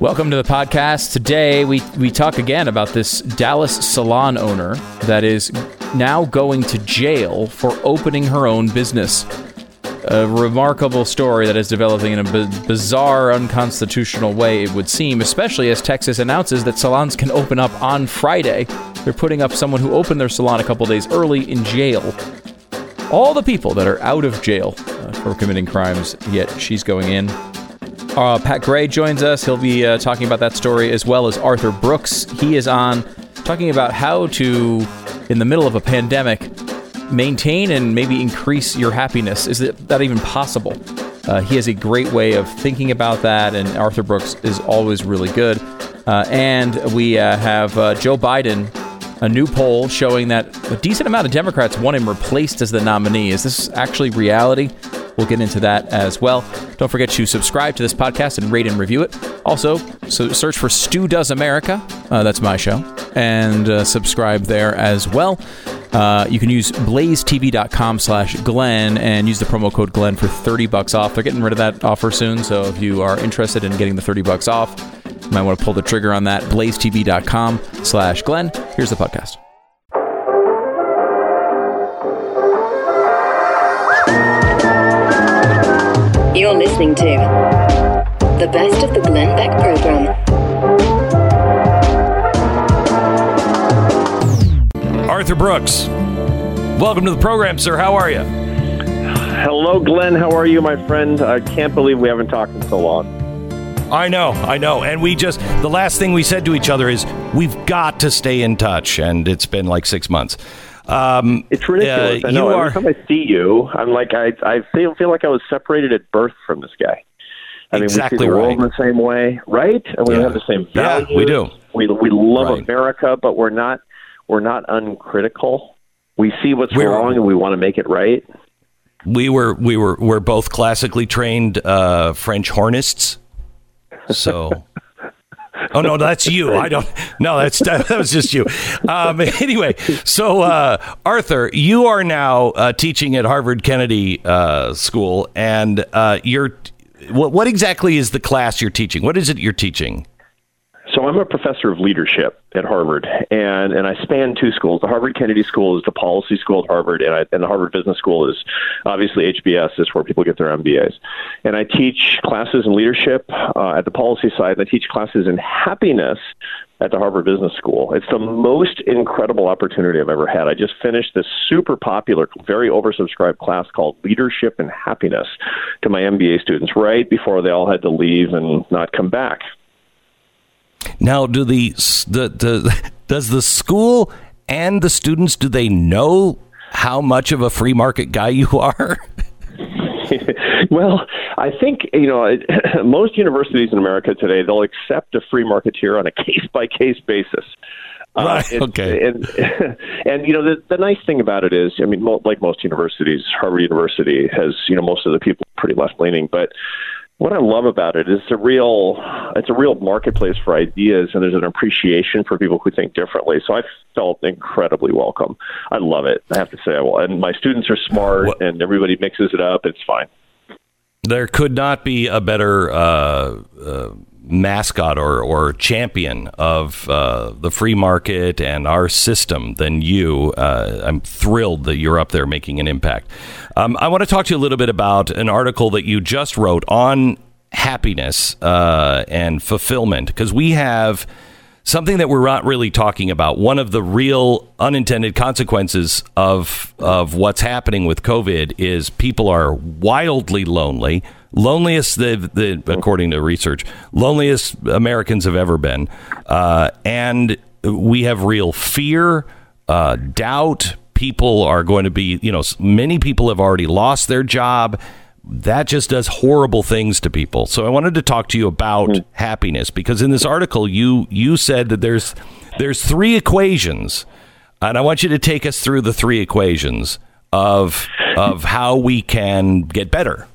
Welcome to the podcast. Today we we talk again about this Dallas salon owner that is now going to jail for opening her own business. A remarkable story that is developing in a b- bizarre, unconstitutional way, it would seem, especially as Texas announces that salons can open up on Friday. They're putting up someone who opened their salon a couple days early in jail. All the people that are out of jail uh, for committing crimes, yet she's going in. Uh, Pat Gray joins us. He'll be uh, talking about that story as well as Arthur Brooks. He is on talking about how to, in the middle of a pandemic, maintain and maybe increase your happiness. Is that even possible? Uh, he has a great way of thinking about that, and Arthur Brooks is always really good. Uh, and we uh, have uh, Joe Biden, a new poll showing that a decent amount of Democrats want him replaced as the nominee. Is this actually reality? We'll get into that as well. Don't forget to subscribe to this podcast and rate and review it. Also, so search for Stu Does America. Uh, that's my show. And uh, subscribe there as well. Uh, you can use blazetv.com slash Glenn and use the promo code Glenn for 30 bucks off. They're getting rid of that offer soon, so if you are interested in getting the 30 bucks off, you might want to pull the trigger on that. blazetv.com slash Glenn. Here's the podcast. Listening to the best of the Glenn Beck program. Arthur Brooks. Welcome to the program, sir. How are you? Hello, Glenn. How are you, my friend? I can't believe we haven't talked in so long. I know, I know. And we just, the last thing we said to each other is, we've got to stay in touch. And it's been like six months. Um, It's ridiculous. uh, I know. you Every are- time I see you, I'm like, I, I feel, feel like I was separated at birth from this guy. I mean, Exactly we see the world right. in the same way, right? And we Yeah. have the same values. Yeah, we do. We we love Right. America, but we're not we're not uncritical. We see what's We're- wrong and we want to make it right. we were, we were, we're both classically trained uh, French hornists. So. Oh no, that's you. I don't. No, that's that, was just you. Um, anyway, so uh, Arthur, you are now uh, teaching at Harvard Kennedy uh, School, and uh, you're. What, what exactly is the class you're teaching? What is it you're teaching? So I'm a professor of leadership at Harvard, and, and I span two schools. The Harvard Kennedy School is the policy school at Harvard, and, I, and the Harvard Business School is obviously HBS, is where people get their MBAs. And I teach classes in leadership uh, at the policy side, and I teach classes in happiness at the Harvard Business School. It's the most incredible opportunity I've ever had. I just finished this super popular, very oversubscribed class called Leadership and Happiness to my MBA students right before they all had to leave and not come back. Now, do the the, the does the school and the students do they know how much of a free market guy you are? well, I think you know it- most universities in America today they'll accept a free marketeer on a case by case basis. Uh, right, it's- okay. And, and you know the the nice thing about it is, I mean, mo- like most universities, Harvard University has you know most of the people pretty left leaning, but what I love about it is it's a real it's a real marketplace for ideas, and there's an appreciation for people who think differently. So I felt incredibly welcome. I love it. I have to say, well, and my students are smart, What- and everybody mixes it up. It's fine. There could not be a better uh, uh, mascot or, or champion of uh, the free market and our system than you. Uh, I'm thrilled that you're up there making an impact. Um, I want to talk to you a little bit about an article that you just wrote on happiness uh, and fulfillment because we have something that we're not really talking about. One of the real unintended consequences of of what's happening with COVID is people are wildly lonely, loneliest the, the according to research, loneliest Americans have ever been, uh, and we have real fear, uh, doubt. People are going to be, you know, many people have already lost their job that just does horrible things to people. So I wanted to talk to you about mm. happiness because in this article you you said that there's there's three equations, and I want you to take us through the three equations of of how we can get better.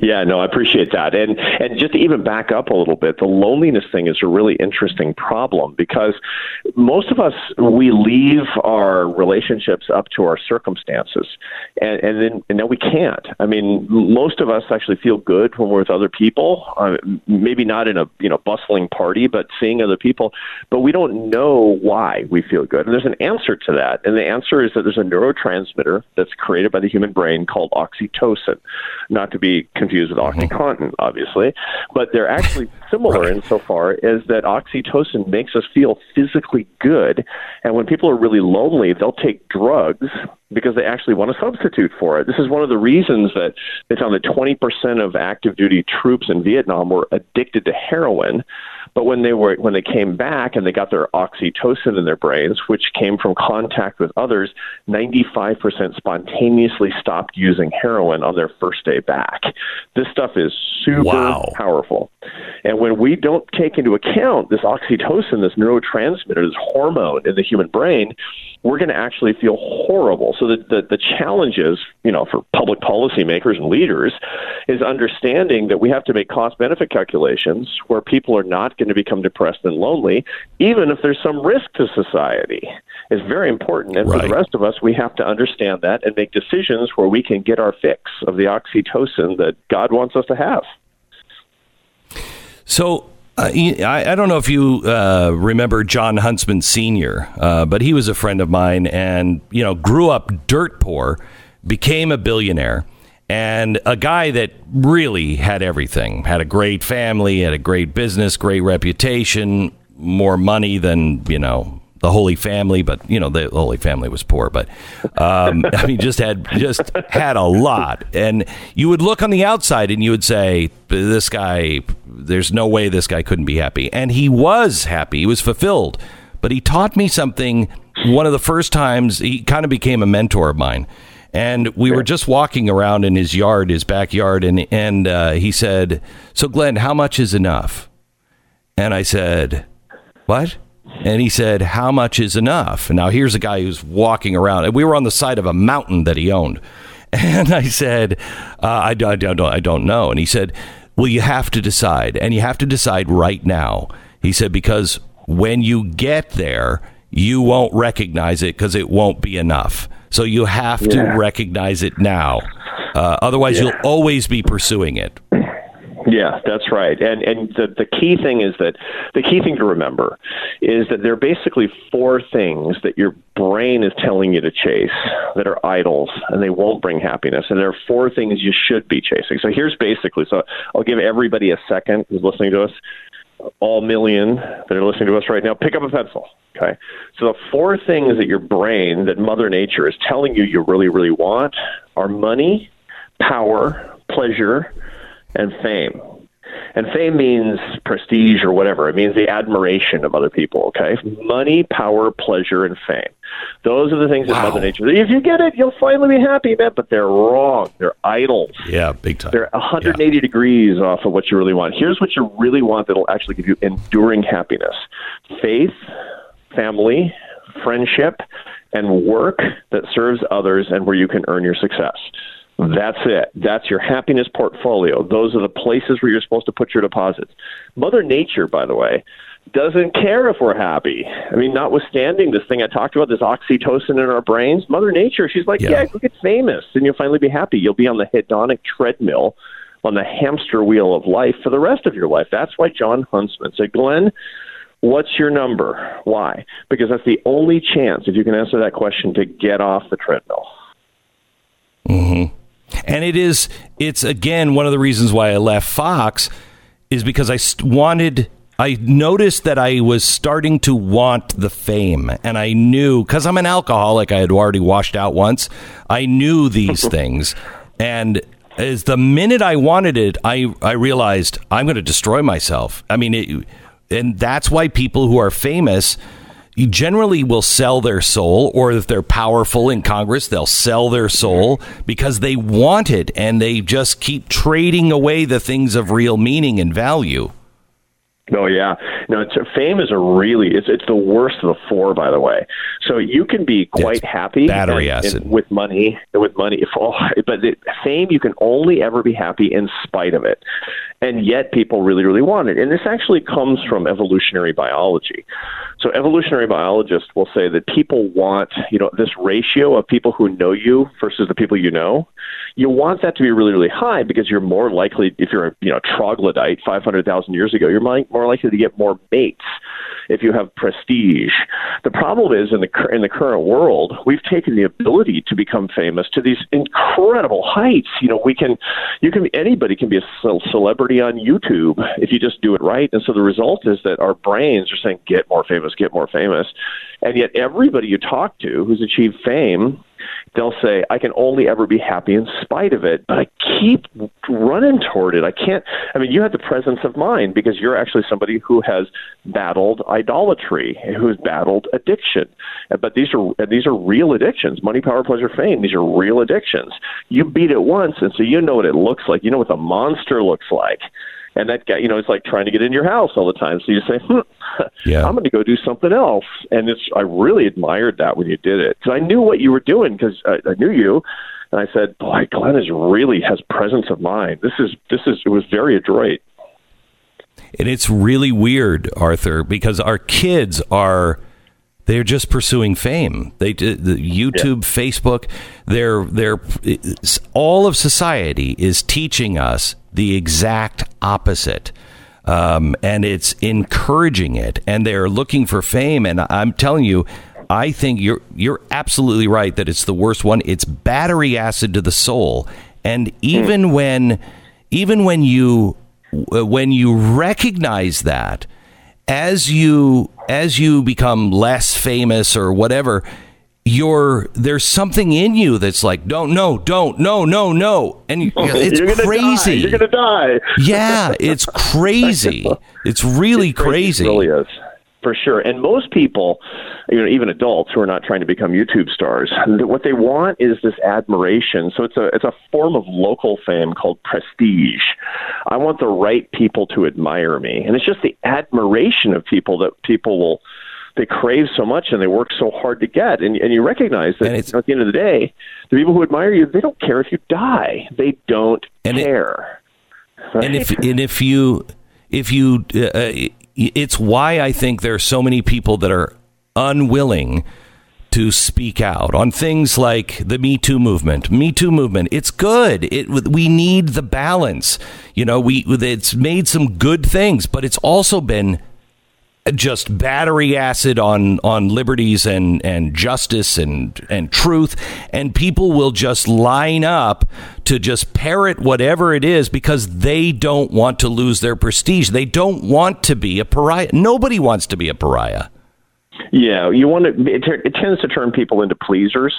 Yeah, no, I appreciate that. And and just to even back up a little bit, the loneliness thing is a really interesting problem because most of us we leave our relationships up to our circumstances, and and then and then we can't. I mean, most of us actually feel good when we're with other people. Uh, maybe not in a you know bustling party, but seeing other people. But we don't know why we feel good, and there's an answer to that. And the answer is that there's a neurotransmitter that's created by the human brain called oxytocin, not to be confused with mm-hmm. OxyContin, obviously, but they're actually similar right. insofar as that oxytocin makes us feel physically good. And when people are really lonely, they'll take drugs because they actually want to substitute for it. This is one of the reasons that they found that 20% of active duty troops in Vietnam were addicted to heroin but when they were when they came back and they got their oxytocin in their brains, which came from contact with others, 95% spontaneously stopped using heroin on their first day back. This stuff is super wow. powerful. And when we don't take into account this oxytocin, this neurotransmitter, this hormone in the human brain, we're going to actually feel horrible. So the, the, the challenge is, you know, for public policymakers and leaders is understanding that we have to make cost benefit calculations where people are not going to become depressed and lonely, even if there's some risk to society. It's very important. And right. for the rest of us, we have to understand that and make decisions where we can get our fix of the oxytocin that God wants us to have. So uh, I, I, don't know if you uh, remember Jon Huntsman Sr., uh, but he was a friend of mine and, you know, grew up dirt poor, became a billionaire, and a guy that really had everything. Had a great family, had a great business, great reputation, more money than, you know, the Holy Family, but you know the Holy Family was poor. But um, I mean, just had just had a lot, and you would look on the outside and you would say, "This guy, there's no way this guy couldn't be happy," and he was happy. He was fulfilled. But he taught me something. One of the first times he kind of became a mentor of mine. And we were just walking around in his yard, his backyard, and and uh, he said, "So, Glenn, how much is enough?" And I said, "What?" And he said, How much is enough? And now here's a guy who's walking around. And we were on the side of a mountain that he owned. And I said, uh, I, I, don't, I don't know. And he said, Well, you have to decide. And you have to decide right now. He said, Because when you get there, you won't recognize it because it won't be enough. So you have yeah. to recognize it now. Uh, otherwise, yeah. you'll always be pursuing it. Yeah, that's right. And and the the key thing is that the key thing to remember is that there are basically four things that your brain is telling you to chase that are idols and they won't bring happiness. And there are four things you should be chasing. So here's basically so I'll give everybody a second who's listening to us, all million that are listening to us right now, pick up a pencil. Okay. So the four things that your brain, that Mother Nature is telling you you really, really want are money, power, pleasure, and fame. And fame means prestige or whatever. It means the admiration of other people, okay? Money, power, pleasure, and fame. Those are the things wow. that Mother Nature. If you get it, you'll finally be happy, man. But they're wrong. They're idols. Yeah, big time. They're 180 yeah. degrees off of what you really want. Here's what you really want that'll actually give you enduring happiness faith, family, friendship, and work that serves others and where you can earn your success. That's it. That's your happiness portfolio. Those are the places where you're supposed to put your deposits. Mother Nature, by the way, doesn't care if we're happy. I mean, notwithstanding this thing I talked about, this oxytocin in our brains, Mother Nature, she's like, yeah, yeah go get famous and you'll finally be happy. You'll be on the hedonic treadmill, on the hamster wheel of life for the rest of your life. That's why Jon Huntsman said, Glenn, what's your number? Why? Because that's the only chance, if you can answer that question, to get off the treadmill. Mm-hmm. And it is, it's again one of the reasons why I left Fox is because I wanted, I noticed that I was starting to want the fame. And I knew, because I'm an alcoholic, I had already washed out once, I knew these things. And as the minute I wanted it, I, I realized I'm going to destroy myself. I mean, it, and that's why people who are famous generally will sell their soul, or if they're powerful in Congress, they'll sell their soul because they want it and they just keep trading away the things of real meaning and value. Oh yeah, no. It's, fame is a really it's it's the worst of the four, by the way. So you can be quite happy battery and- and acid. with money, with money. If all, but it, fame, you can only ever be happy in spite of it, and yet people really, really want it. And this actually comes from evolutionary biology. So evolutionary biologists will say that people want, you know, this ratio of people who know you versus the people you know. You want that to be really, really high because you're more likely, if you're a you know troglodyte 500,000 years ago, you're more likely to get more mates if you have prestige. The problem is in the in the current world, we've taken the ability to become famous to these incredible heights. You know, we can, you can, anybody can be a ce- celebrity on YouTube if you just do it right. And so the result is that our brains are saying, "Get more famous, get more famous," and yet everybody you talk to who's achieved fame they'll say, I can only ever be happy in spite of it, but I keep running toward it. I can't, I mean, you have the presence of mind because you're actually somebody who has battled idolatry, who has battled addiction. But these are, these are real addictions money, power, pleasure, fame. These are real addictions. You beat it once, and so you know what it looks like. You know what the monster looks like. And that guy, you know, it's like trying to get in your house all the time. So you say, hmm, Yeah. I'm going to go do something else. And it's, I really admired that when you did it because I knew what you were doing because I, I knew you. And I said, boy, Glenn is really has presence of mind. This is, this is, it was very adroit. And it's really weird, Arthur, because our kids are they're just pursuing fame. They the YouTube, Facebook, they're they're all of society is teaching us the exact opposite. Um, and it's encouraging it, and they're looking for fame. And I'm telling you, I think you're you're absolutely right that it's the worst one. It's battery acid to the soul, and even when even when you when you recognize that as you as you become less famous or whatever you're there's something in you that's like don't no don't no no no and you, it's You're gonna crazy Die. You're going to die. yeah it's crazy it's really It's crazy It really is. For sure. And most people, you know, even adults who are not trying to become YouTube stars, what they want is this admiration. So it's a it's a form of local fame called prestige. I want the right people to admire me. And it's just the admiration of people that people will they crave so much and they work so hard to get. And, and you recognize that you know, at the end of the day, the people who admire you, they don't care if you die. They don't And it- care. and if and if you if you uh, it's why I think there are so many people that are unwilling to speak out on things like the Me Too movement. Me Too movement, it's good. It we need the balance. You know, we it's made some good things, but it's also been just battery acid on on liberties and and justice and and truth. And people will just line up to just parrot whatever it is because they don't want to lose their prestige. They don't want to be a pariah. Nobody wants to be a pariah. Yeah, you want to. It, it tends to turn people into pleasers,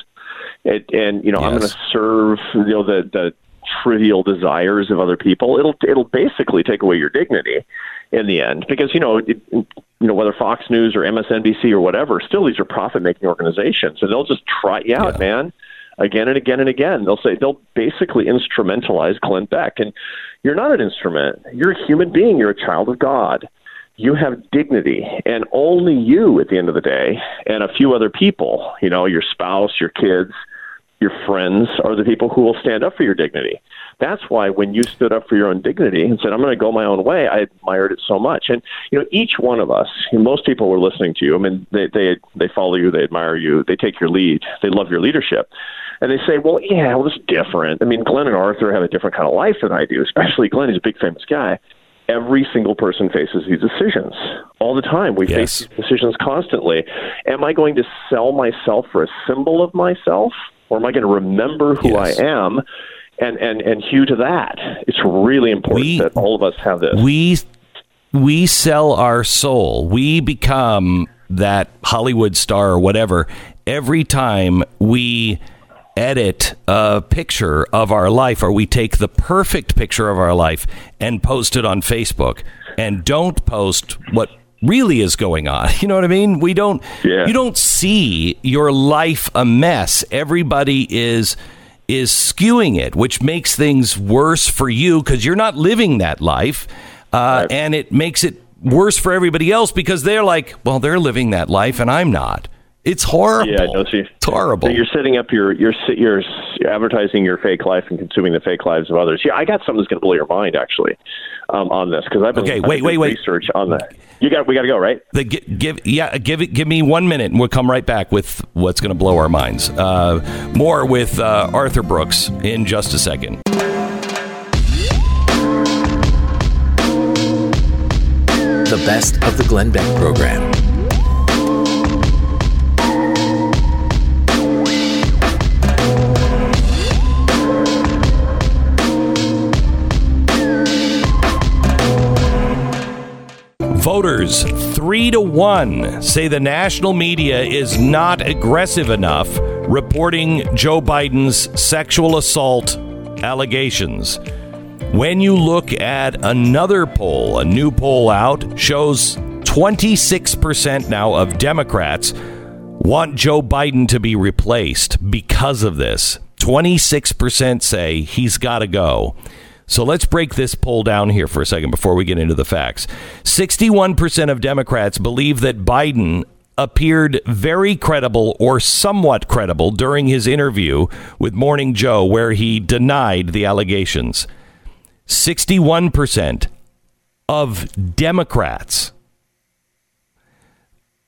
it, and you know I'm going to serve you know the the trivial desires of other people. It'll it'll basically take away your dignity in the end because you know it, you know whether Fox News or MSNBC or whatever, still these are profit making organizations, and they'll just trot you out, Yeah. man. Again and again and again, they'll say they'll basically instrumentalize Glenn Beck, and you're not an instrument. You're a human being. You're a child of God you have dignity and only you at the end of the day and a few other people you know your spouse your kids your friends are the people who will stand up for your dignity that's why when you stood up for your own dignity and said i'm going to go my own way i admired it so much and you know each one of us most people were listening to you i mean they they they follow you they admire you they take your lead they love your leadership and they say, well, yeah, well, it's different. I mean, Glenn and Arthur have a different kind of life than I do, especially Glenn. He's a big famous guy every single person faces these decisions all the time. We Yes. face these decisions constantly. Am I going to sell myself for a symbol of myself, or am I going to remember who Yes. I am and and and hew to that? It's really important We- that all of us have this. we we sell our soul we become that hollywood star or whatever every time we edit a picture of our life or we take the perfect picture of our life and post it on facebook and don't post what really is going on. You know what I mean? We don't Yeah. you don't see your life a mess. Everybody is is skewing it, which makes things worse for you because you're not living that life, uh, Right. and it makes it worse for everybody else because they're like, well, they're living that life and I'm not. It's horrible. Yeah, no, see, it's horrible. So you're setting up your you're you're advertising your fake life and consuming the fake lives of others. Yeah, I got something that's going to blow your mind actually um, on this because I've been Okay, I've wait, wait, wait. research on that. You got we got to go right. The, give yeah, give it. Give me one minute, and we'll come right back with what's going to blow our minds. Uh, more with uh, Arthur Brooks in just a second. The best of the Glenn Beck program. Voters three to one say the national media is not aggressive enough reporting Joe Biden's sexual assault allegations. When you look at another poll, a new poll out shows 26% now of Democrats want Joe Biden to be replaced because of this. 26% say he's got to go. So let's break this poll down here for a second before we get into the facts. 61% of Democrats believe that Biden appeared very credible or somewhat credible during his interview with Morning Joe, where he denied the allegations. 61% of Democrats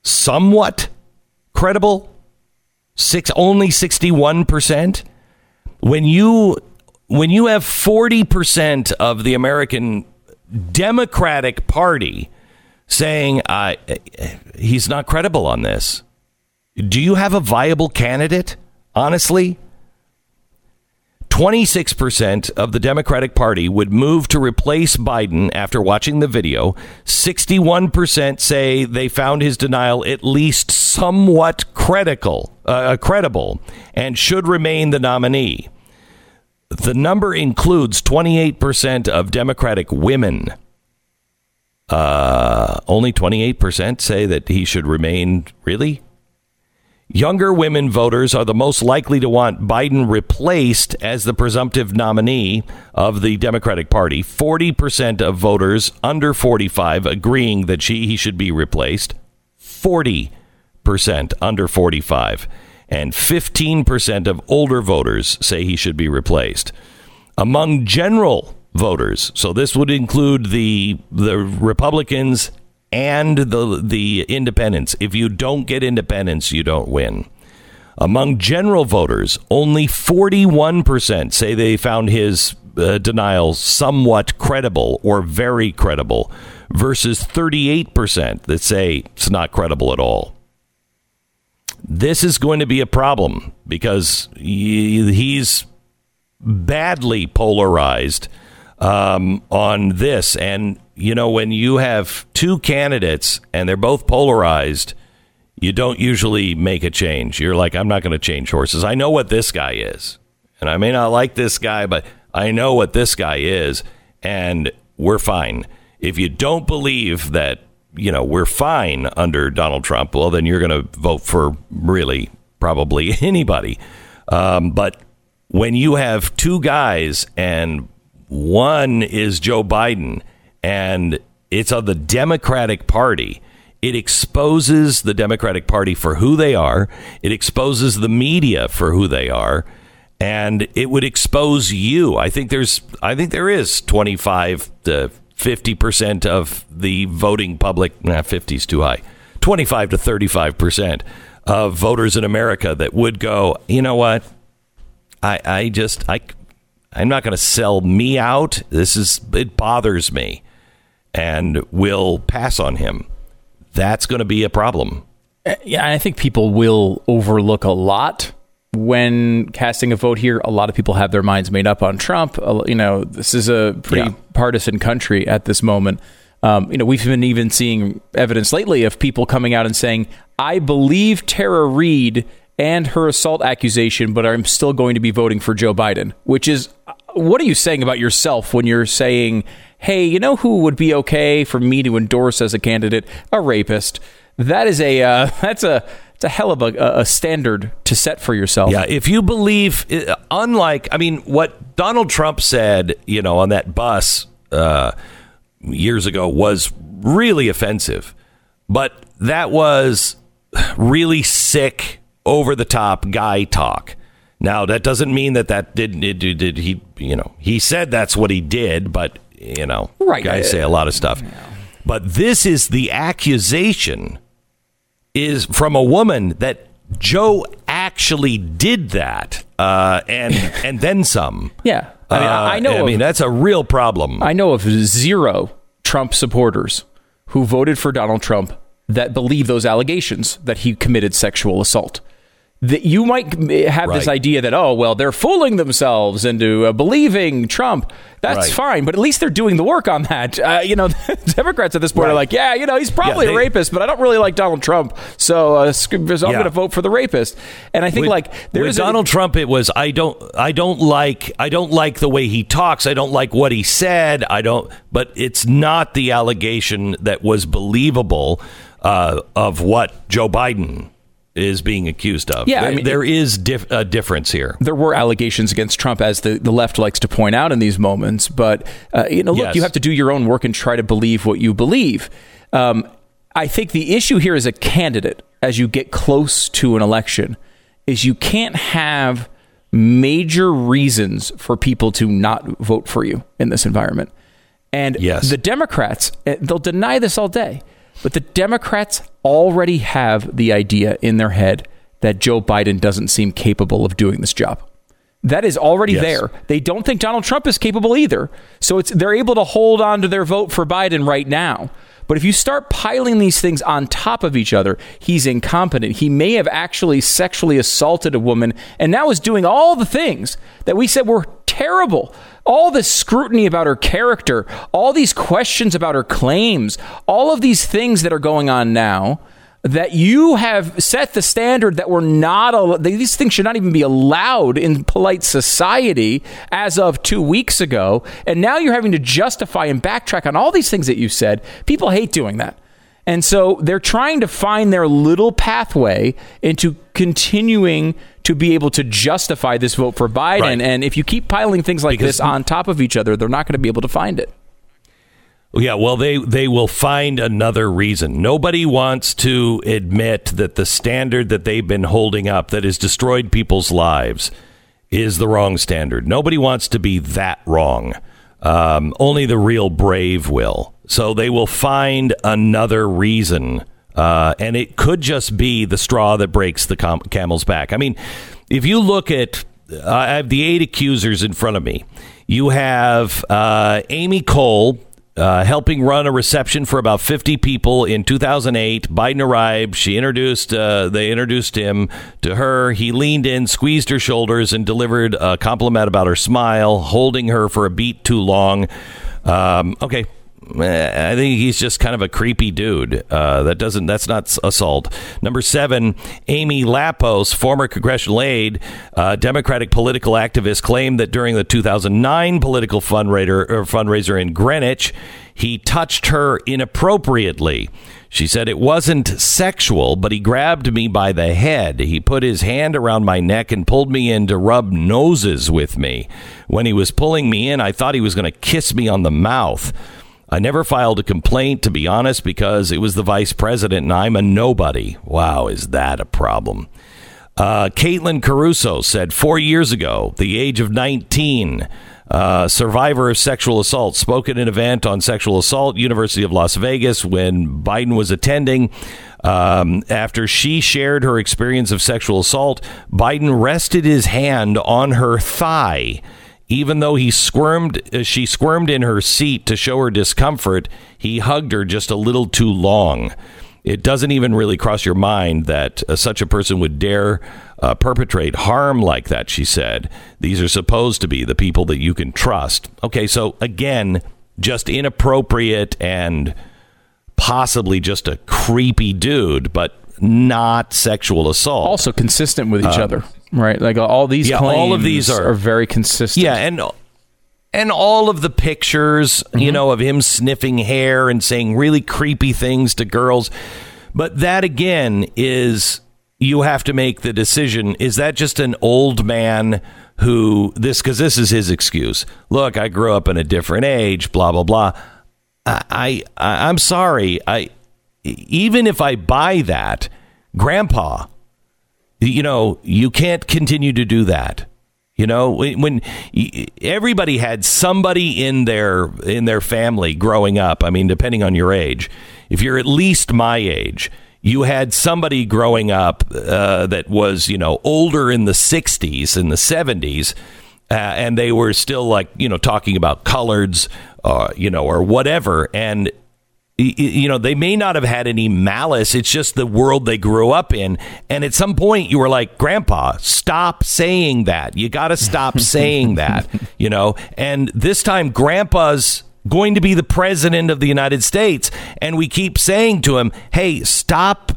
somewhat credible six only 61% when you when you have 40% of the American Democratic Party saying uh, he's not credible on this do you have a viable candidate honestly 26% of the Democratic Party would move to replace Biden after watching the video. 61% say they found his denial at least somewhat critical, uh, credible and should remain the nominee. The number includes 28% of Democratic women. Uh, only 28% say that he should remain. Really? Younger women voters are the most likely to want Biden replaced as the presumptive nominee of the Democratic Party. 40% of voters under 45 agreeing that she, he should be replaced. 40% under 45. And 15% of older voters say he should be replaced. Among general voters, so this would include the the Republicans and the the independents. If you don't get independents, you don't win. Among general voters, only 41% say they found his uh, denial somewhat credible or very credible versus 38% that say it's not credible at all. This is going to be a problem because he's badly polarized um, on this. And, you know, when you have two candidates and they're both polarized, you don't usually make a change. You're like, I'm not going to change horses. I know what this guy is. And I may not like this guy, but I know what this guy is. And we're fine. If you don't believe that, you know, we're fine under Donald Trump, well, then you're going to vote for really probably anybody. Um, but when you have two guys and one is Joe Biden and it's of the Democratic Party, it exposes the Democratic Party for who they are. It exposes the media for who they are. And it would expose you. I think there's I think there is 25 to 50% of the voting public, nah, 50 is too high. 25 to 35% of voters in America that would go, "You know what? I, I just I I'm not going to sell me out. This is it bothers me, and will pass on him. That's going to be a problem. Uh, yeah, I think people will overlook a lot when casting a vote here. A lot of people have their minds made up on Trump. You know, this is a pretty Yeah. partisan country at this moment. Um, you know, we've been even seeing evidence lately of people coming out and saying, "I believe Tara Reade and her assault accusation, but I'm still going to be voting for Joe Biden." Which is, uh, what are you saying about yourself when you're saying? hey, you know who would be okay for me to endorse as a candidate? A rapist. That is a uh, that's a it's a hell of a, a standard to set for yourself. Yeah, if you believe, uh, unlike, I mean, what Donald Trump said, you know, on that bus uh, years ago was really offensive, but that was really sick, over the top guy talk. Now that doesn't mean that that didn't did, did, did he you know he said that's what he did, but you know Right. guys say a lot of stuff. But this is the accusation is from a woman that Joe actually did that, uh, and and then some. Yeah. I mean, I- I know I of- mean, that's a real problem. I know of zero Trump supporters who voted for Donald Trump that believe those allegations that he committed sexual assault. That you might have this idea that oh well they're fooling themselves into uh, believing Trump. That's Right. fine, but at least they're doing the work on that. Uh, you know, Democrats at this point are like, yeah, you know, he's probably they- a rapist, but I don't really like Donald Trump, so, uh, so I'm Yeah. going to vote for the rapist. And I think With- like there's a- Donald Trump, it was I don't I don't like I don't like the way he talks. I don't like what he said. I don't. But it's not the allegation that was believable uh, of what Joe Biden is being accused of. Yeah, I there, mean- there is dif- a difference here. there were allegations against Trump, as the, the left likes to point out in these moments. But uh, you know, look, Yes. you have to do your own work and try to believe what you believe. Um, I think the issue here as a candidate, as you get close to an election, is you can't have major reasons for people to not vote for you in this environment. And Yes. the Democrats, eh, they'll deny this all day, but the Democrats already have the idea in their head that Joe Biden doesn't seem capable of doing this job. That is already Yes. there. They don't think Donald Trump is capable either. So it's they're able to hold on to their vote for Biden right now. But if you start piling these things on top of each other, he's incompetent. He may have actually sexually assaulted a woman and now is doing all the things that we said were terrible. All this scrutiny about her character, all these questions about her claims, all of these things that are going on now that you have set the standard that we're not al- these things should not even be allowed in polite society as of two weeks ago and now you're having to justify and backtrack on all these things that you said people hate doing that and so they're trying to find their little pathway into continuing to be able to justify this vote for Biden. Right. And if you keep piling things like Because- this on top of each other, they're not going to be able to find it. Yeah, well, they they will find another reason. Nobody wants to admit that the standard that they've been holding up that has destroyed people's lives is the wrong standard. Nobody wants to be that wrong. Um, only the real brave will. So they will find another reason, uh, and it could just be the straw that breaks the com- camel's back. I mean, if you look at, I have the eight accusers in front of me. You have uh, Amy Cole uh, helping run a reception for about 50 people in 2008. Biden arrived. She introduced, uh, they introduced him to her. He leaned in, squeezed her shoulders, and delivered a compliment about her smile, holding her for a beat too long. Um, okay. Eh, I think he's just kind of a creepy dude. Uh, that doesn't. That's not assault. Number seven, Amy Lappos, former congressional aide, uh, Democratic political activist, claimed that during the 2009 political fundraiser or fundraiser in Greenwich, he touched her inappropriately. She said it wasn't sexual, but he grabbed me by the head. He put his hand around my neck and pulled me in to rub noses with me. When he was pulling me in, I thought he was going to kiss me on the mouth. I never filed a complaint, to be honest, because it was the vice president and I'm a nobody. Wow, is that a problem? Uh, Caitlin Caruso said four years ago, the age of 19, uh, survivor of sexual assault, spoke at an event on sexual assault, University of Las Vegas, when Biden was attending. Um, after she shared her experience of sexual assault, Biden rested his hand on her thigh. Even though he squirmed, uh, she squirmed in her seat to show her discomfort. He hugged her just a little too long. It doesn't even really cross your mind that uh, such a person would dare uh, perpetrate harm like that, she said. These are supposed to be the people that you can trust. Okay, so again, just inappropriate and possibly just a creepy dude, but not sexual assault. Also consistent with each other, right? Like all these yeah, claims all of these are- very consistent. Yeah, and and all of the pictures, you mm-hmm. know, of him sniffing hair and saying really creepy things to girls. But that again is you have to make the decision. Is that just an old man who this because this is his excuse? Look, I grew up in a different age. Blah blah blah. I, I I'm sorry. I even if I buy that, Grandpa, you know, you can't continue to do that. You know, when, everybody had somebody in their in their family growing up. I mean, depending on your age, if you're at least my age, you had somebody growing up uh, that was you know older in the 60s and the 70s. Uh, and they were still like you know talking about coloreds, uh, you know, or whatever, and you know they may not have had any malice. It's just the world they grew up in. And at some point you were like grandpa stop saying that. You got to stop saying that you know? And this time grandpa's going to be the president of the united states. And we keep saying to him hey stop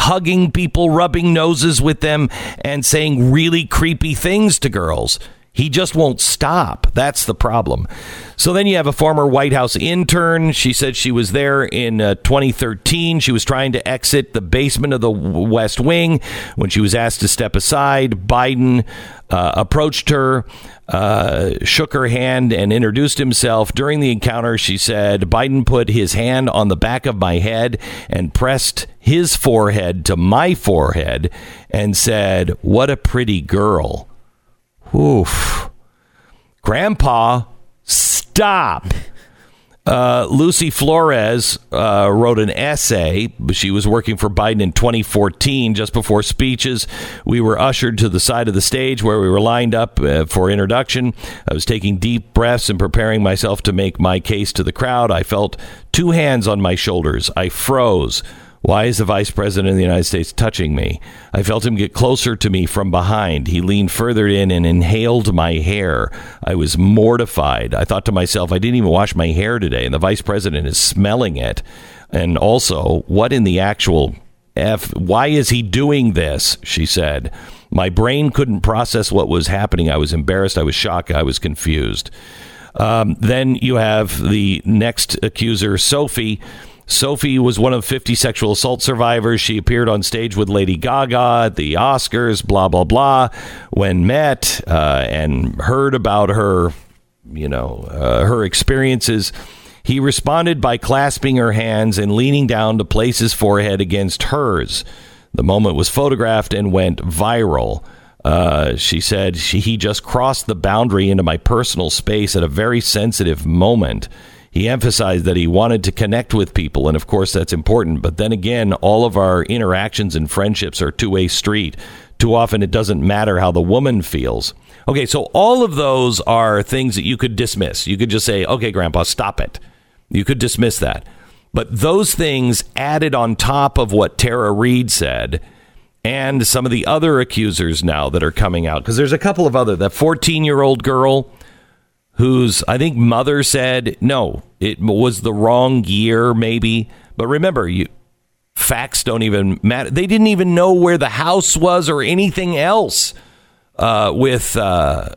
hugging people rubbing noses with them and saying really creepy things to girls he just won't stop. That's the problem. So then you have a former White House intern. She said she was there in uh, 2013. She was trying to exit the basement of the West Wing when she was asked to step aside. Biden uh, approached her, uh, shook her hand, and introduced himself. During the encounter, she said, Biden put his hand on the back of my head and pressed his forehead to my forehead and said, What a pretty girl. Oof. Grandpa, stop. Uh, Lucy Flores uh, wrote an essay. She was working for Biden in 2014, just before speeches. We were ushered to the side of the stage where we were lined up uh, for introduction. I was taking deep breaths and preparing myself to make my case to the crowd. I felt two hands on my shoulders. I froze. Why is the vice president of the United States touching me? I felt him get closer to me from behind. He leaned further in and inhaled my hair. I was mortified. I thought to myself, I didn't even wash my hair today, and the vice president is smelling it. And also, what in the actual F? Why is he doing this? She said. My brain couldn't process what was happening. I was embarrassed. I was shocked. I was confused. Um, then you have the next accuser, Sophie. Sophie was one of 50 sexual assault survivors. She appeared on stage with Lady Gaga at the Oscars, blah, blah, blah. When met uh, and heard about her, you know, uh, her experiences, he responded by clasping her hands and leaning down to place his forehead against hers. The moment was photographed and went viral. Uh, she said she, he just crossed the boundary into my personal space at a very sensitive moment. He emphasized that he wanted to connect with people, and of course that's important. But then again, all of our interactions and friendships are two way street. Too often it doesn't matter how the woman feels. Okay, so all of those are things that you could dismiss. You could just say, okay, Grandpa, stop it. You could dismiss that. But those things added on top of what Tara Reade said and some of the other accusers now that are coming out, because there's a couple of other, that 14 year old girl whose I think mother said no, it was the wrong year, maybe. But remember, you facts don't even matter. They didn't even know where the house was or anything else. Uh, with uh,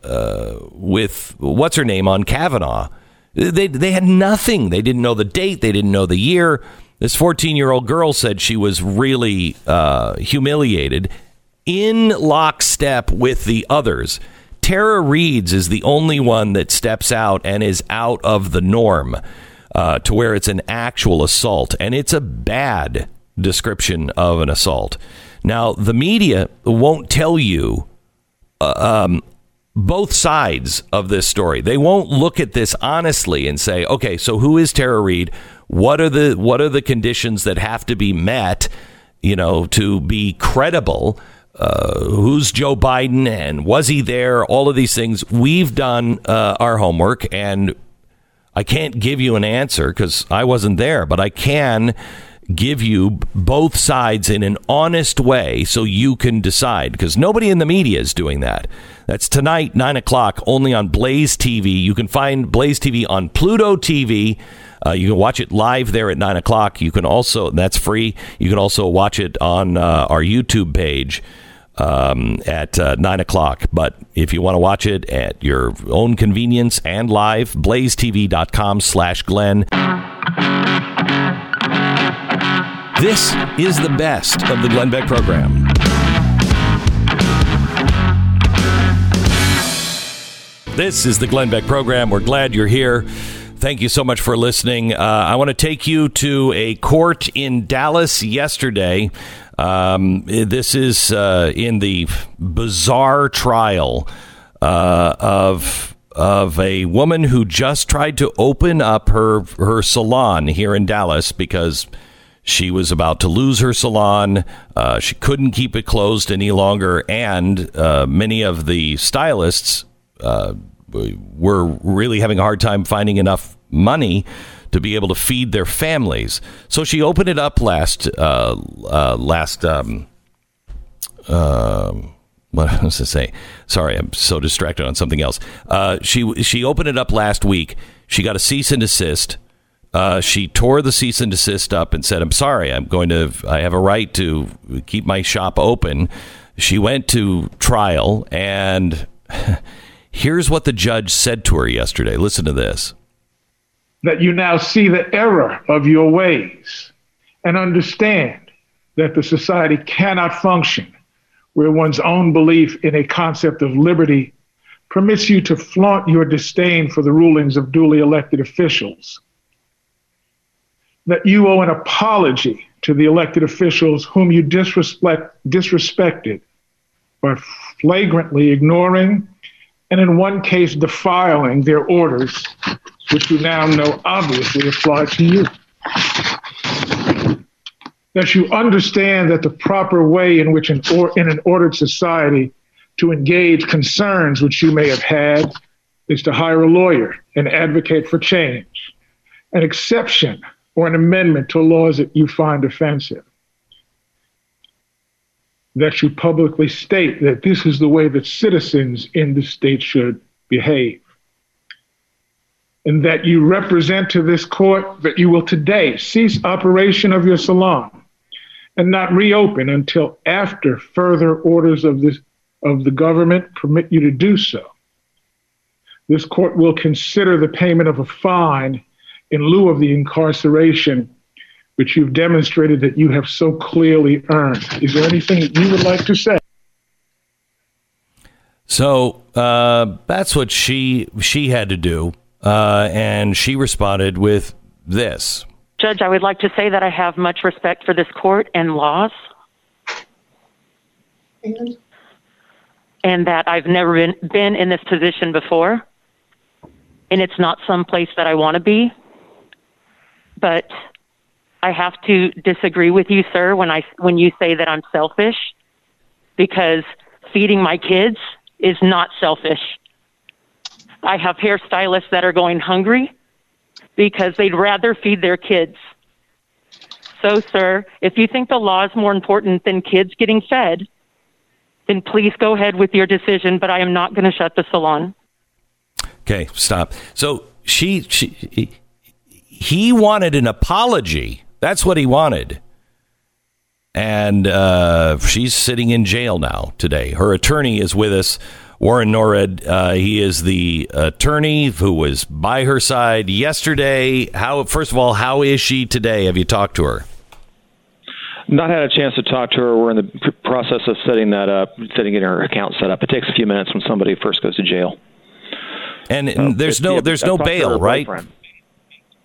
uh, with what's her name on Kavanaugh, they they had nothing. They didn't know the date. They didn't know the year. This 14 year old girl said she was really uh, humiliated in lockstep with the others. Tara Reeds is the only one that steps out and is out of the norm uh, to where it's an actual assault. And it's a bad description of an assault. Now, the media won't tell you uh, um, both sides of this story. They won't look at this honestly and say, okay, so who is Tara Reade? What are the what are the conditions that have to be met, you know, to be credible? Uh, who's Joe Biden and was he there? All of these things. We've done uh, our homework, and I can't give you an answer because I wasn't there, but I can give you both sides in an honest way so you can decide because nobody in the media is doing that. That's tonight, 9 o'clock, only on Blaze TV. You can find Blaze TV on Pluto TV. Uh, you can watch it live there at 9 o'clock. You can also, that's free. You can also watch it on uh, our YouTube page. Um, at uh, 9 o'clock. But if you want to watch it at your own convenience and live, blazetv.com slash Glenn. This is the best of the Glenn Beck program. This is the Glenn Beck program. We're glad you're here. Thank you so much for listening. Uh, I want to take you to a court in Dallas yesterday. Um, this is uh, in the bizarre trial uh, of of a woman who just tried to open up her her salon here in Dallas because she was about to lose her salon. Uh, she couldn't keep it closed any longer, and uh, many of the stylists uh, were really having a hard time finding enough money to be able to feed their families. So she opened it up last uh, uh, last. Um, uh, what was to say? Sorry, I'm so distracted on something else. Uh, she she opened it up last week. She got a cease and desist. Uh, she tore the cease and desist up and said, "I'm sorry. I'm going to. I have a right to keep my shop open." She went to trial, and here's what the judge said to her yesterday. Listen to this that you now see the error of your ways and understand that the society cannot function where one's own belief in a concept of liberty permits you to flaunt your disdain for the rulings of duly elected officials. That you owe an apology to the elected officials whom you disrespect, disrespected by flagrantly ignoring and, in one case, defiling their orders which you now know obviously apply to you. That you understand that the proper way in which, an or, in an ordered society, to engage concerns which you may have had is to hire a lawyer and advocate for change, an exception or an amendment to laws that you find offensive. That you publicly state that this is the way that citizens in the state should behave and that you represent to this court that you will today cease operation of your salon and not reopen until after further orders of this of the government permit you to do so. This court will consider the payment of a fine in lieu of the incarceration which you've demonstrated that you have so clearly earned. Is there anything that you would like to say? So uh, that's what she she had to do. Uh, and she responded with this Judge, I would like to say that I have much respect for this court and laws. And, and that I've never been, been in this position before. And it's not some place that I want to be. But I have to disagree with you, sir, when I when you say that I'm selfish, because feeding my kids is not selfish. I have hairstylists that are going hungry because they'd rather feed their kids. So, sir, if you think the law is more important than kids getting fed, then please go ahead with your decision, but I am not going to shut the salon. Okay, stop. So she, she he wanted an apology. That's what he wanted. And uh, she's sitting in jail now today. Her attorney is with us Warren Norred. Uh, he is the attorney who was by her side yesterday. How? First of all, how is she today? Have you talked to her? Not had a chance to talk to her. We're in the process of setting that up, setting her account set up. It takes a few minutes when somebody first goes to jail. And, and there's no there's no bail, right? Boyfriend.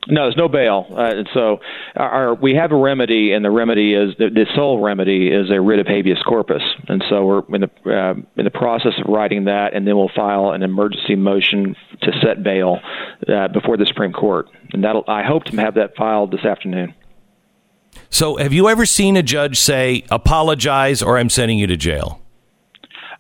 No, there's no bail. Uh, and so our, we have a remedy, and the remedy is the, the sole remedy is a writ of habeas corpus. And so we're in the uh, in the process of writing that, and then we'll file an emergency motion to set bail uh, before the Supreme Court. And that'll I hope to have that filed this afternoon. So, have you ever seen a judge say, "Apologize," or "I'm sending you to jail"?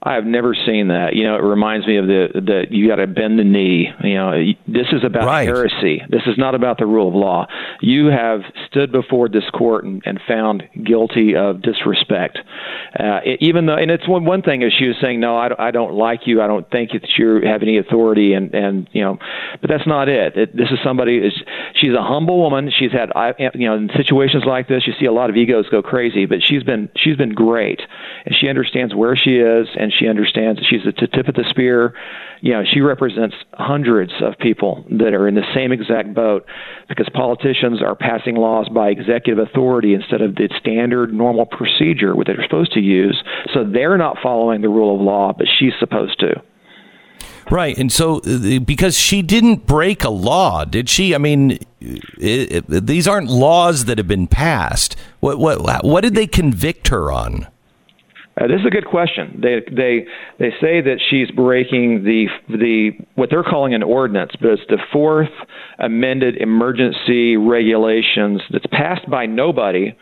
I have never seen that. You know, it reminds me of the that you got to bend the knee. You know, this is about right. heresy. This is not about the rule of law. You have stood before this court and, and found guilty of disrespect. Uh, it, even though, and it's one one thing is she was saying, no, I, I don't like you. I don't think that you have any authority, and and you know, but that's not it. it this is somebody. Is she's a humble woman. She's had, you know, in situations like this, you see a lot of egos go crazy, but she's been she's been great, and she understands where she is and and she understands that she's at the tip of the spear. You know, she represents hundreds of people that are in the same exact boat because politicians are passing laws by executive authority instead of the standard normal procedure that they're supposed to use. So they're not following the rule of law, but she's supposed to. Right, and so uh, because she didn't break a law, did she? I mean, it, it, these aren't laws that have been passed. What what what did they convict her on? Uh, this is a good question. They they they say that she's breaking the the what they're calling an ordinance, but it's the fourth amended emergency regulations that's passed by nobody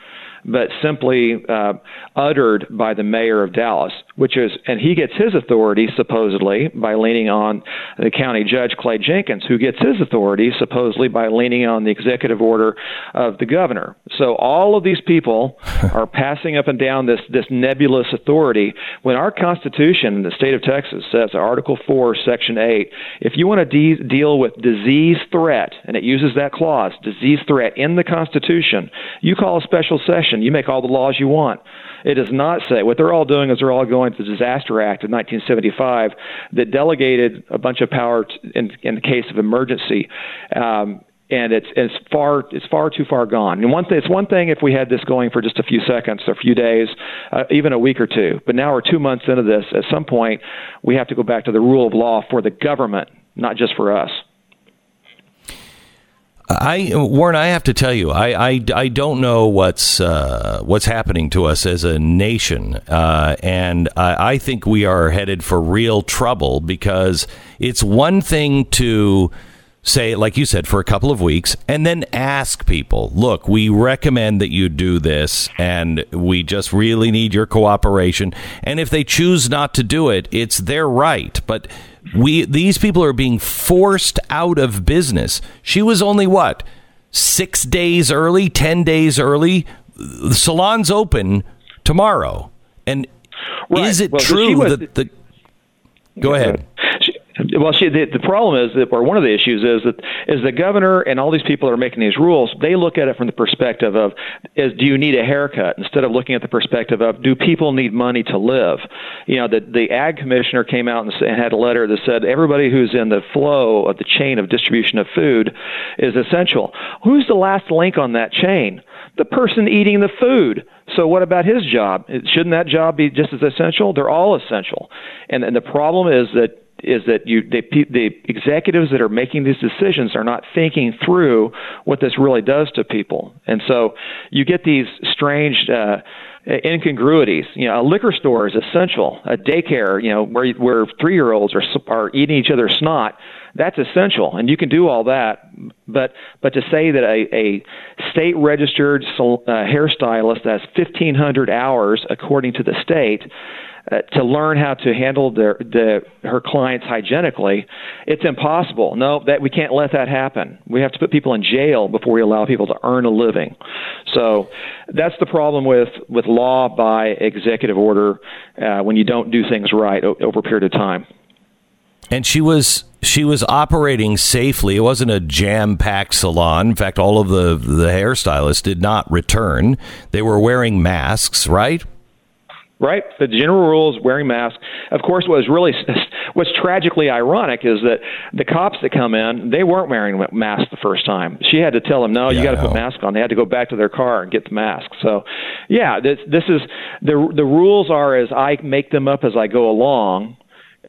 but simply uh, uttered by the mayor of Dallas, which is, and he gets his authority supposedly by leaning on the county judge Clay Jenkins, who gets his authority supposedly by leaning on the executive order of the governor. So all of these people are passing up and down this this nebulous authority when our Constitution the state of Texas says Article Four, Section Eight, if you want to de- deal with disease threat, and it uses that clause, disease threat in the Constitution, you call a special session you make all the laws you want. It does not say what they're all doing is they're all going to the Disaster Act of 1975 that delegated a bunch of power to, in, in the case of emergency. Um, and it's it's far it's far too far gone. And one thing it's one thing if we had this going for just a few seconds, a few days, uh, even a week or two. But now we're two months into this. At some point, we have to go back to the rule of law for the government, not just for us. I Warren, I have to tell you, I I, I don't know what's uh, what's happening to us as a nation, uh, and I, I think we are headed for real trouble because it's one thing to say, like you said, for a couple of weeks, and then ask people, look, we recommend that you do this, and we just really need your cooperation. And if they choose not to do it, it's their right. But we these people are being forced out of business. She was only what six days early, ten days early. The salon's open tomorrow, and right. is it well, true was, that the? Go ahead. Well, see, the, the problem is that, or one of the issues is that is the governor and all these people that are making these rules. They look at it from the perspective of, is do you need a haircut instead of looking at the perspective of, do people need money to live? You know, the the ag commissioner came out and, and had a letter that said everybody who's in the flow of the chain of distribution of food is essential. Who's the last link on that chain? The person eating the food. So what about his job? Shouldn't that job be just as essential? They're all essential. And, and the problem is that is that you they, the executives that are making these decisions are not thinking through what this really does to people, and so you get these strange. Uh, incongruities. You know, a liquor store is essential. A daycare, you know, where where three year olds are are eating each other's snot, that's essential, and you can do all that. But but to say that a, a state registered uh, hairstylist has 1,500 hours according to the state uh, to learn how to handle their, the, her clients hygienically, it's impossible. No, that we can't let that happen. We have to put people in jail before we allow people to earn a living. So that's the problem with, with law by executive order uh, when you don't do things right o- over a period of time. And she was she was operating safely. It wasn't a jam packed salon. In fact, all of the the hairstylists did not return. They were wearing masks, right? right? The general rule is wearing masks. Of course, what was really what's tragically ironic is that the cops that come in, they weren't wearing masks the first time. She had to tell them, no, you got to put masks on. They had to go back to their car and get the mask. So, yeah, this this is the the rules are as I make them up as I go along.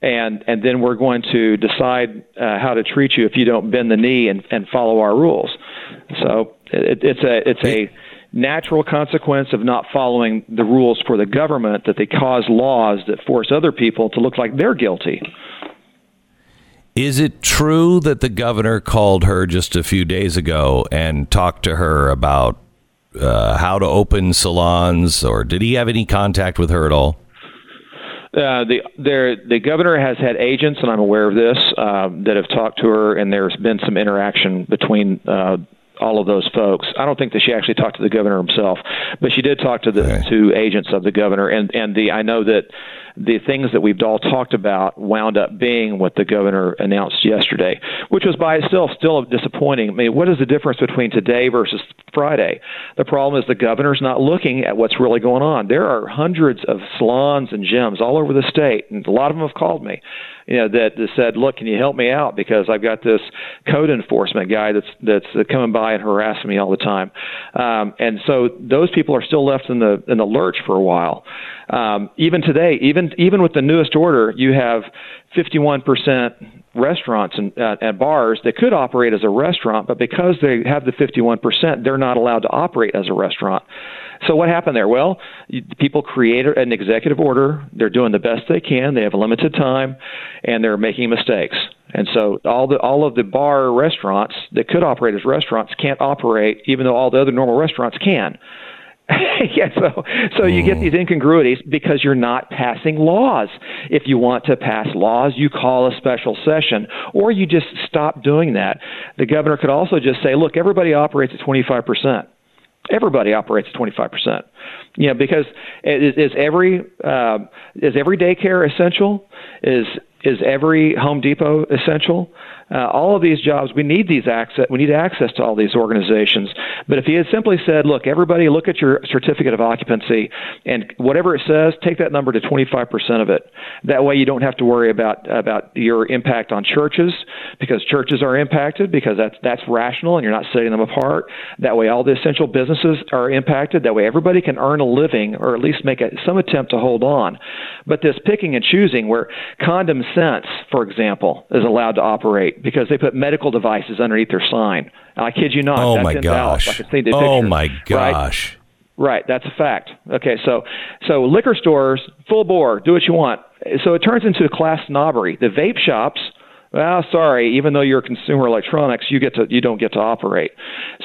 And and then we're going to decide uh, how to treat you if you don't bend the knee and, and follow our rules. So it, it's a it's a natural consequence of not following the rules for the government that they cause laws that force other people to look like they're guilty. Is it true that the governor called her just a few days ago and talked to her about uh, how to open salons, or did he have any contact with her at all? Uh, the there the governor has had agents, and I'm aware of this, uh, that have talked to her, and there's been some interaction between uh, all of those folks. I don't think that she actually talked to the governor himself, but she did talk to the two agents of the governor, and and the I know that the things that we've all talked about wound up being what the governor announced yesterday, which was by itself still disappointing. I mean, what is the difference between today versus Friday? The problem is the governor's not looking at what's really going on. There are hundreds of salons and gyms all over the state, and a lot of them have called me you know that, that said, "Look, can you help me out because I've got this code enforcement guy that's that's coming by and harassing me all the time." Um, and so those people are still left in the in the lurch for a while. Um, even today, even even with the newest order, you have 51 percent restaurants and, uh, and bars that could operate as a restaurant, but because they have the 51 percent, they're not allowed to operate as a restaurant. So what happened there? Well, people create an executive order. They're doing the best they can. They have a limited time, and they're making mistakes. And so all the all of the bar restaurants that could operate as restaurants can't operate, even though all the other normal restaurants can. yeah, so so you get these incongruities because you're not passing laws. If you want to pass laws, you call a special session, or you just stop doing that. The governor could also just say, "Look, everybody operates at 25 percent." everybody operates at 25%. You know, because is, is every uh, is every daycare essential? Is is every Home Depot essential? Uh, all of these jobs, we need these access. We need access to all these organizations. But if he had simply said, "Look, everybody, look at your certificate of occupancy, and whatever it says, take that number to 25% of it." That way, you don't have to worry about about your impact on churches because churches are impacted because that's that's rational, and you're not setting them apart. That way, all the essential businesses are impacted. That way, everybody can earn a living or at least make a, some attempt to hold on. But this picking and choosing, where Condom Sense, for example, is allowed to operate because they put medical devices underneath their sign. I kid you not. Oh my gosh! oh my gosh! Right? right, that's a fact. Okay, so so liquor stores, full bore, do what you want. So it turns into a class snobbery. The vape shops well, sorry, even though you're consumer electronics, you get to you don't get to operate.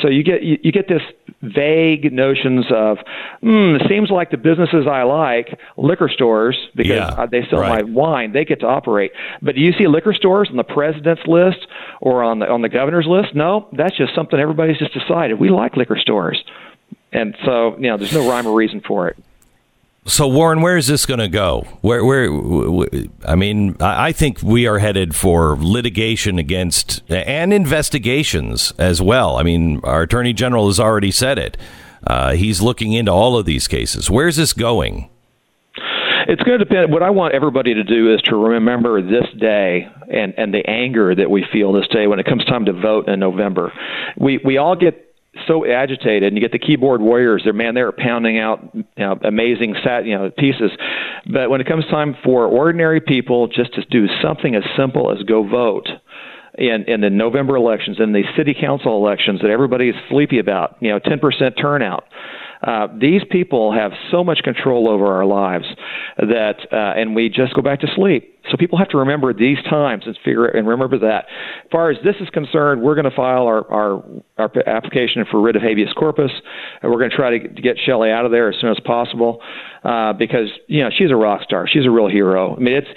So you get you, you get this vague notions of, hmm, it seems like the businesses I like, liquor stores, because yeah, they sell right. my wine, they get to operate. But do you see liquor stores on the president's list or on the on the governor's list? No, that's just something everybody's just decided. We like liquor stores, and so you know, there's no rhyme or reason for it. So Warren, where is this going to go? Where, where? I mean, I think we are headed for litigation against and investigations as well. I mean, our attorney general has already said it. Uh, he's looking into all of these cases. Where's this going? It's going to depend. What I want everybody to do is to remember this day and and the anger that we feel this day when it comes time to vote in November. We we all get so agitated, and you get the keyboard warriors. They're man, they're pounding out you know, amazing sat you know pieces. But when it comes time for ordinary people just to do something as simple as go vote in in the November elections and the city council elections that everybody is sleepy about, you know, 10% turnout. Uh, these people have so much control over our lives that, uh, and we just go back to sleep. So people have to remember these times and figure and remember that. As far as this is concerned, we're going to file our, our, our application for writ of habeas corpus, and we're going to try to, get Shelley out of there as soon as possible uh, because you know she's a rock star, she's a real hero. I mean, it's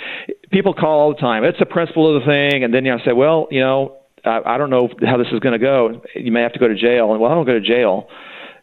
people call all the time. It's the principle of the thing, and then you know, say, well, you know, I, I don't know how this is going to go. You may have to go to jail, and well, I don't go to jail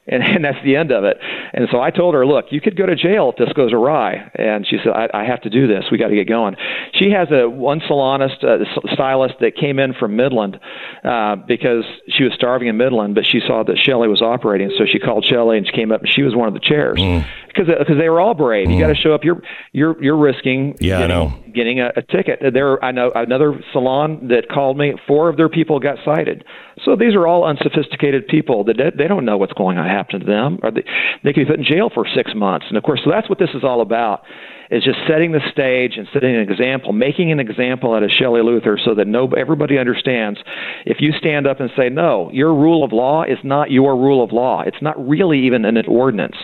and, and that's the end of it. And so I told her, look, you could go to jail if this goes awry. And she said, I, I have to do this. We got to get going. She has a one salonist, uh, stylist that came in from Midland uh, because she was starving in Midland, but she saw that Shelley was operating, so she called Shelley and she came up and she was one of the chairs. Mm because because they were all brave. You got to mm. show up. You're you're you're risking yeah, getting, I know. getting a, a ticket. There, I know another salon that called me. Four of their people got cited. So these are all unsophisticated people that they, they don't know what's going to happen to them, or they they could be put in jail for six months. And of course, so that's what this is all about is just setting the stage and setting an example, making an example out of Shelley Luther so that no, everybody understands if you stand up and say, no, your rule of law is not your rule of law. It's not really even an ordinance.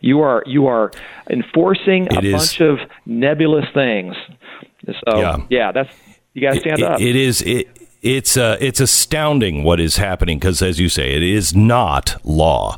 You are, you are enforcing a bunch of nebulous things. So, yeah, yeah that's, you got to stand it, up. It is, it, it's uh, it's astounding what is happening because, as you say, it is not law.